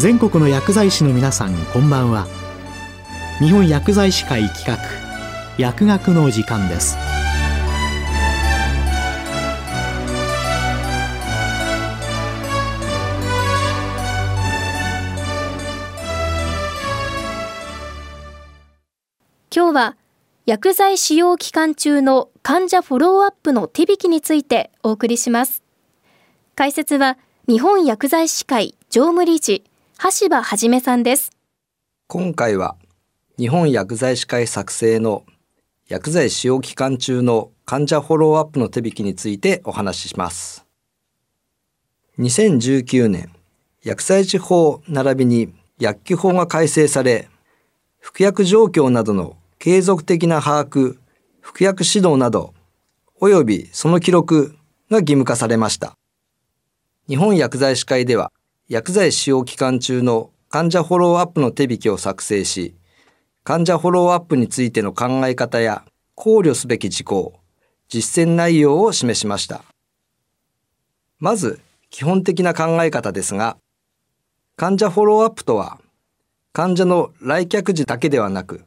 全国の薬剤師の皆さんこんばんは。日本薬剤師会企画薬学の時間です。今日は薬剤使用期間中の患者フォローアップの手引きについてお送りします。解説は日本薬剤師会常務理事橋場はじめさんです今回は日本薬剤師会作成の薬剤使用期間中の患者フォローアップの手引きについてお話しします2019年薬剤師法並びに薬機法が改正され服薬状況などの継続的な把握、服薬指導など、及びその記録が義務化されました。日本薬剤師会では、薬剤使用期間中の患者フォローアップの手引きを作成し、患者フォローアップについての考え方や考慮すべき事項、実践内容を示しました。まず、基本的な考え方ですが、患者フォローアップとは、患者の来客時だけではなく、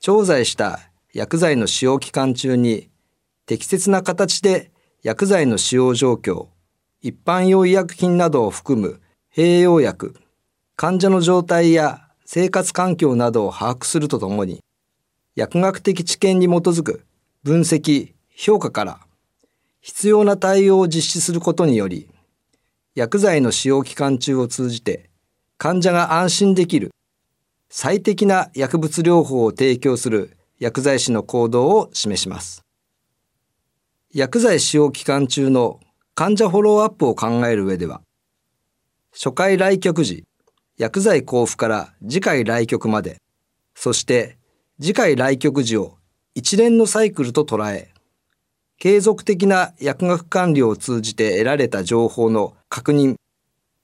調剤した薬剤の使用期間中に適切な形で薬剤の使用状況、一般用医薬品などを含む併用薬、患者の状態や生活環境などを把握するとともに、薬学的知見に基づく分析、評価から必要な対応を実施することにより、薬剤の使用期間中を通じて患者が安心できる最適な薬物療法を提供する薬剤師の行動を示します。薬剤使用期間中の患者フォローアップを考える上では、初回来局時、薬剤交付から次回来局まで、そして次回来局時を一連のサイクルと捉え、継続的な薬学管理を通じて得られた情報の確認、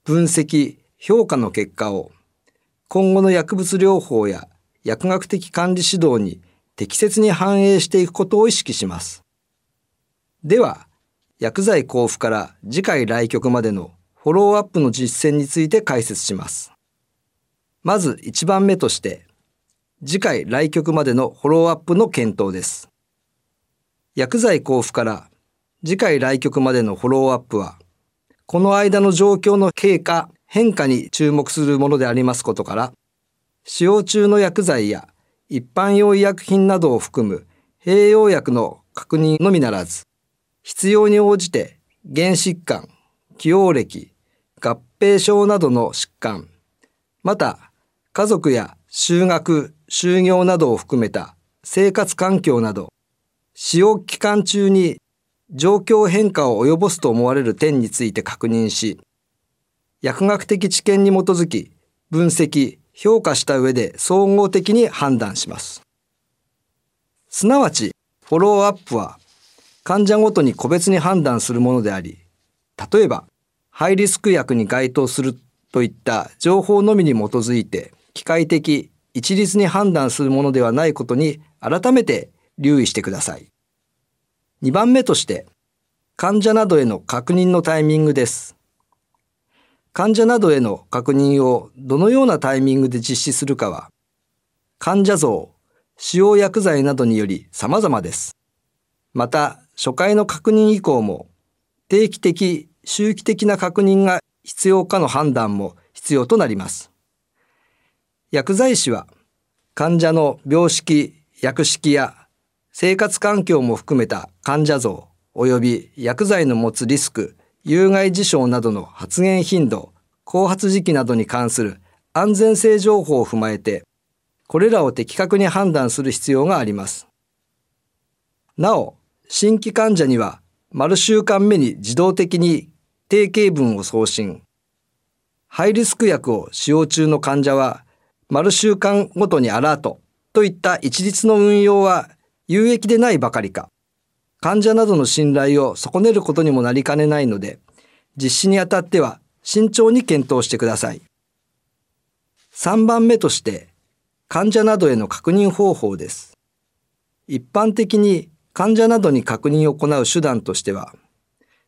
分析、評価の結果を今後の薬物療法や薬学的管理指導に適切に反映していくことを意識します。では、薬剤交付から次回来局までのフォローアップの実践について解説します。まず1番目として、次回来局までのフォローアップの検討です。薬剤交付から次回来局までのフォローアップは、この間の状況の経過変化に注目するものでありますことから、使用中の薬剤や一般用医薬品などを含む併用薬の確認のみならず、必要に応じて原疾患、起用歴、合併症などの疾患、また家族や就学、就業などを含めた生活環境など、使用期間中に状況変化を及ぼすと思われる点について確認し、薬学的知見に基づき分析、評価した上で総合的に判断します。すなわち、フォローアップは患者ごとに個別に判断するものであり、例えば、ハイリスク薬に該当するといった情報のみに基づいて、機械的、一律に判断するものではないことに改めて留意してください。2番目として、患者などへの確認のタイミングです。患者などへの確認をどのようなタイミングで実施するかは、患者像、使用薬剤などにより様々です。また、初回の確認以降も、定期的、周期的な確認が必要かの判断も必要となります。薬剤師は、患者の病識、薬式や生活環境も含めた患者像及び薬剤の持つリスク、有害事象などの発言頻度、後発時期などに関する安全性情報を踏まえて、これらを的確に判断する必要があります。なお、新規患者には、丸週間目に自動的に定型文を送信。ハイリスク薬を使用中の患者は、丸週間ごとにアラートといった一律の運用は有益でないばかりか、患者などの信頼を損ねることにもなりかねないので、実施にあたっては慎重に検討してください。3番目として、患者などへの確認方法です。一般的に患者などに確認を行う手段としては、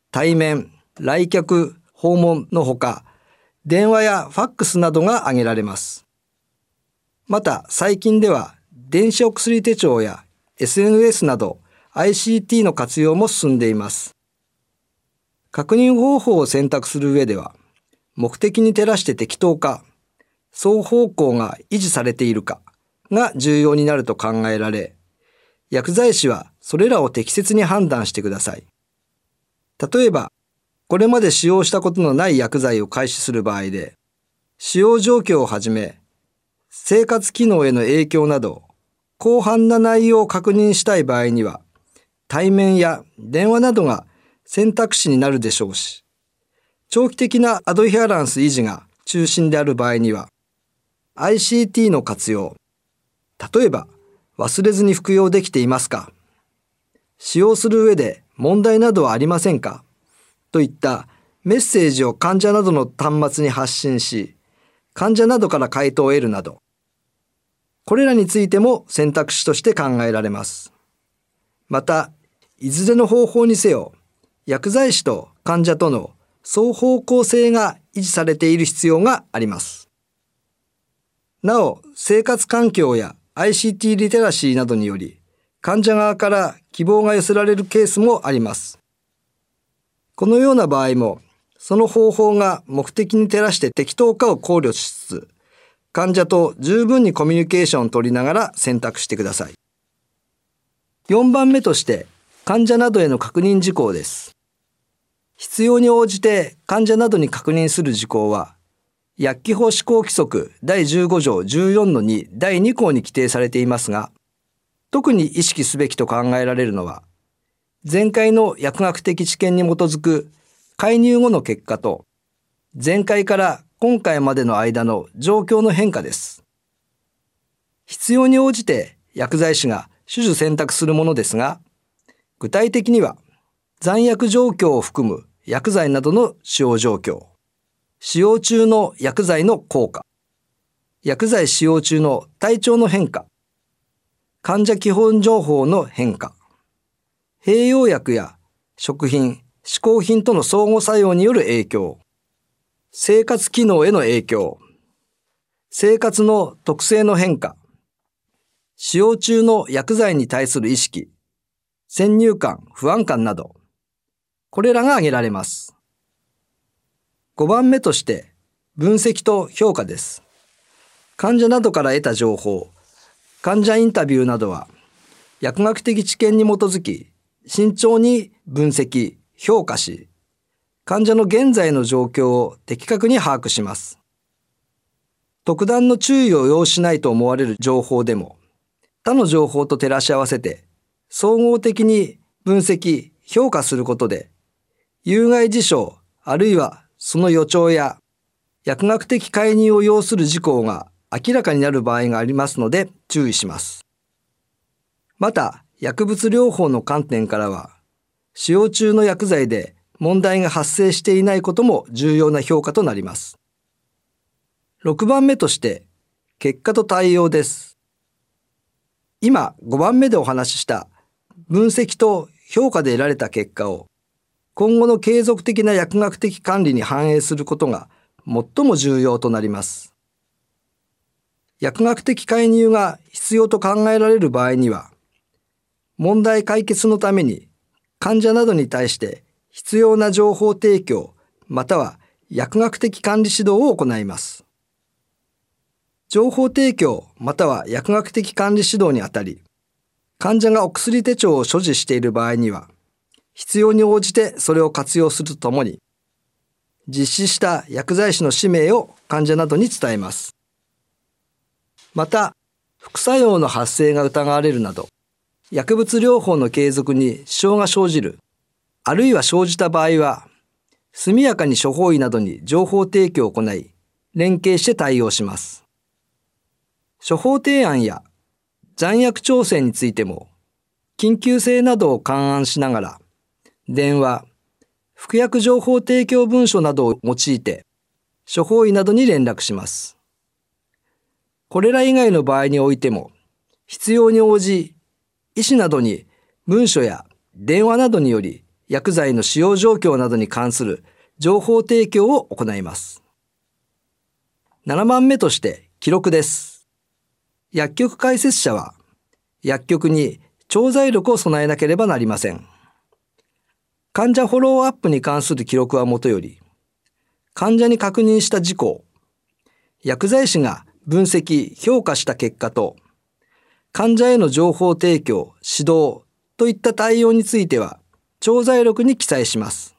対面、来客、訪問のほか、電話やファックスなどが挙げられます。また最近では電子お薬手帳や SNS など ICT の活用も進んでいます。確認方法を選択する上では目的に照らして適当か双方向が維持されているかが重要になると考えられ薬剤師はそれらを適切に判断してください。例えばこれまで使用したことのない薬剤を開始する場合で、使用状況をはじめ、生活機能への影響など、広範な内容を確認したい場合には、対面や電話などが選択肢になるでしょうし、長期的なアドヒアランス維持が中心である場合には、ICT の活用、例えば忘れずに服用できていますか使用する上で問題などはありませんかといったメッセージを患者などの端末に発信し、患者などから回答を得るなど、これらについても選択肢として考えられます。また、いずれの方法にせよ、薬剤師と患者との双方向性が維持されている必要があります。なお、生活環境や ICT リテラシーなどにより、患者側から希望が寄せられるケースもあります。このような場合も、その方法が目的に照らして適当かを考慮しつつ、患者と十分にコミュニケーションを取りながら選択してください。4番目として、患者などへの確認事項です。必要に応じて患者などに確認する事項は、薬機法施行規則第15条14の2第2項に規定されていますが、特に意識すべきと考えられるのは、前回の薬学的知見に基づく介入後の結果と前回から今回までの間の状況の変化です。必要に応じて薬剤師が手術選択するものですが、具体的には残薬状況を含む薬剤などの使用状況、使用中の薬剤の効果、薬剤使用中の体調の変化、患者基本情報の変化、併用薬や食品、嗜好品との相互作用による影響、生活機能への影響、生活の特性の変化、使用中の薬剤に対する意識、先入観、不安感など、これらが挙げられます。5番目として、分析と評価です。患者などから得た情報、患者インタビューなどは、薬学的知見に基づき、慎重に分析、評価し、患者の現在の状況を的確に把握します。特段の注意を要しないと思われる情報でも、他の情報と照らし合わせて、総合的に分析、評価することで、有害事象、あるいはその予兆や薬学的介入を要する事項が明らかになる場合がありますので注意します。また、薬物療法の観点からは、使用中の薬剤で問題が発生していないことも重要な評価となります。6番目として、結果と対応です。今5番目でお話しした分析と評価で得られた結果を今後の継続的な薬学的管理に反映することが最も重要となります。薬学的介入が必要と考えられる場合には、問題解決のために患者などに対して必要な情報提供または薬学的管理指導を行います。情報提供または薬学的管理指導にあたり、患者がお薬手帳を所持している場合には、必要に応じてそれを活用するとともに、実施した薬剤師の氏名を患者などに伝えます。また、副作用の発生が疑われるなど、薬物療法の継続に支障が生じる、あるいは生じた場合は、速やかに処方医などに情報提供を行い、連携して対応します。処方提案や残薬調整についても、緊急性などを勘案しながら、電話、服薬情報提供文書などを用いて、処方医などに連絡します。これら以外の場合においても、必要に応じ医師などに文書や電話などにより薬剤の使用状況などに関する情報提供を行います。7番目として記録です。薬局解説者は薬局に調剤力を備えなければなりません。患者フォローアップに関する記録はもとより、患者に確認した事項、薬剤師が分析、評価した結果と、患者への情報提供、指導といった対応については、調剤録に記載します。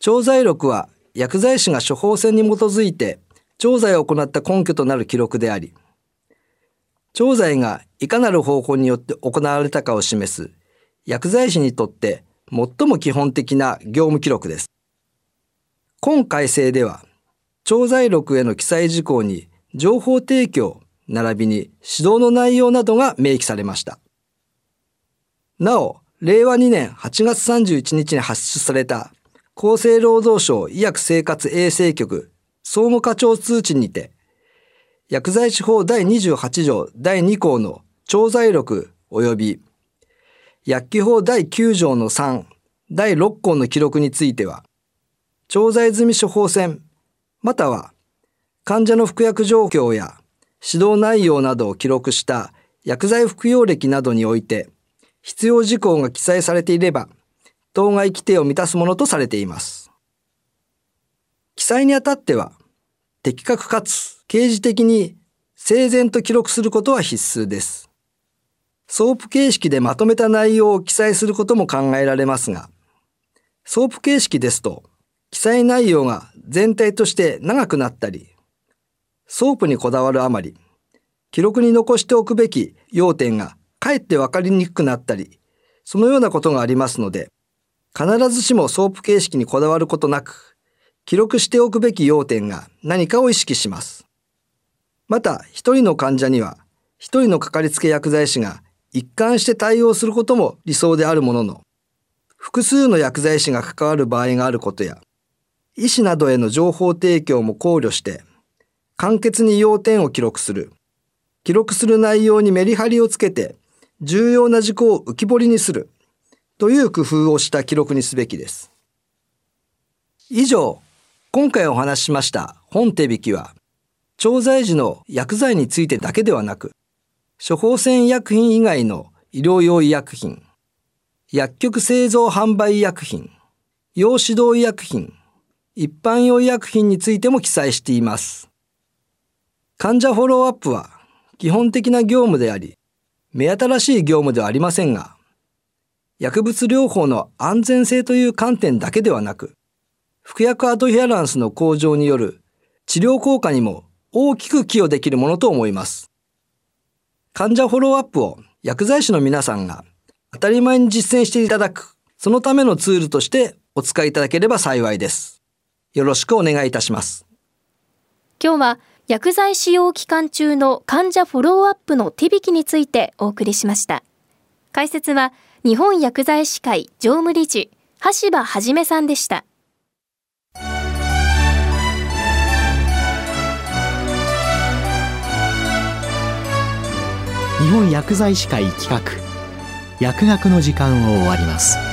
調剤録は薬剤師が処方箋に基づいて調剤を行った根拠となる記録であり、調剤がいかなる方法によって行われたかを示す薬剤師にとって最も基本的な業務記録です。今改正では、調剤録への記載事項に情報提供並びに指導の内容などが明記されました。なお、令和2年8月31日に発出された厚生労働省医薬生活衛生局総務課長通知にて、薬剤師法第28条第2項の調剤録及び薬機法第9条の3、第6項の記録については、調剤済み処方箋、または患者の服薬状況や指導内容などを記録した薬剤服用歴などにおいて、必要事項が記載されていれば、当該規定を満たすものとされています。記載にあたっては、的確かつ刑事的に整然と記録することは必須です。SOAP 形式でまとめた内容を記載することも考えられますが、 SOAP 形式ですと、記載内容が全体として長くなったり、 SOAP にこだわるあまり、記録に残しておくべき要点がかえってわかりにくくなったり、そのようなことがありますので、必ずしも SOAP 形式にこだわることなく、記録しておくべき要点が何かを意識します。また、一人の患者には、一人のかかりつけ薬剤師が一貫して対応することも理想であるものの、複数の薬剤師が関わる場合があることや、医師などへの情報提供も考慮して、簡潔に要点を記録する。記録する内容にメリハリをつけて、重要な事項を浮き彫りにする。という工夫をした記録にすべきです。以上、今回お話ししました本手引きは、調剤時の薬剤についてだけではなく、処方箋医薬品以外の医療用医薬品、薬局製造販売医薬品、用指導医薬品、一般用医薬品についても記載しています。患者フォローアップは基本的な業務であり、目新しい業務ではありませんが、薬物療法の安全性という観点だけではなく、服薬アドヒアランスの向上による治療効果にも大きく寄与できるものと思います。患者フォローアップを薬剤師の皆さんが当たり前に実践していただく、そのためのツールとしてお使いいただければ幸いです。よろしくお願いいたします。今日は薬剤使用期間中の患者フォローアップの手引きについてお送りしました。解説は日本薬剤師会常務理事橋場はじめさんでした。日本薬剤師会企画薬学の時間を終わります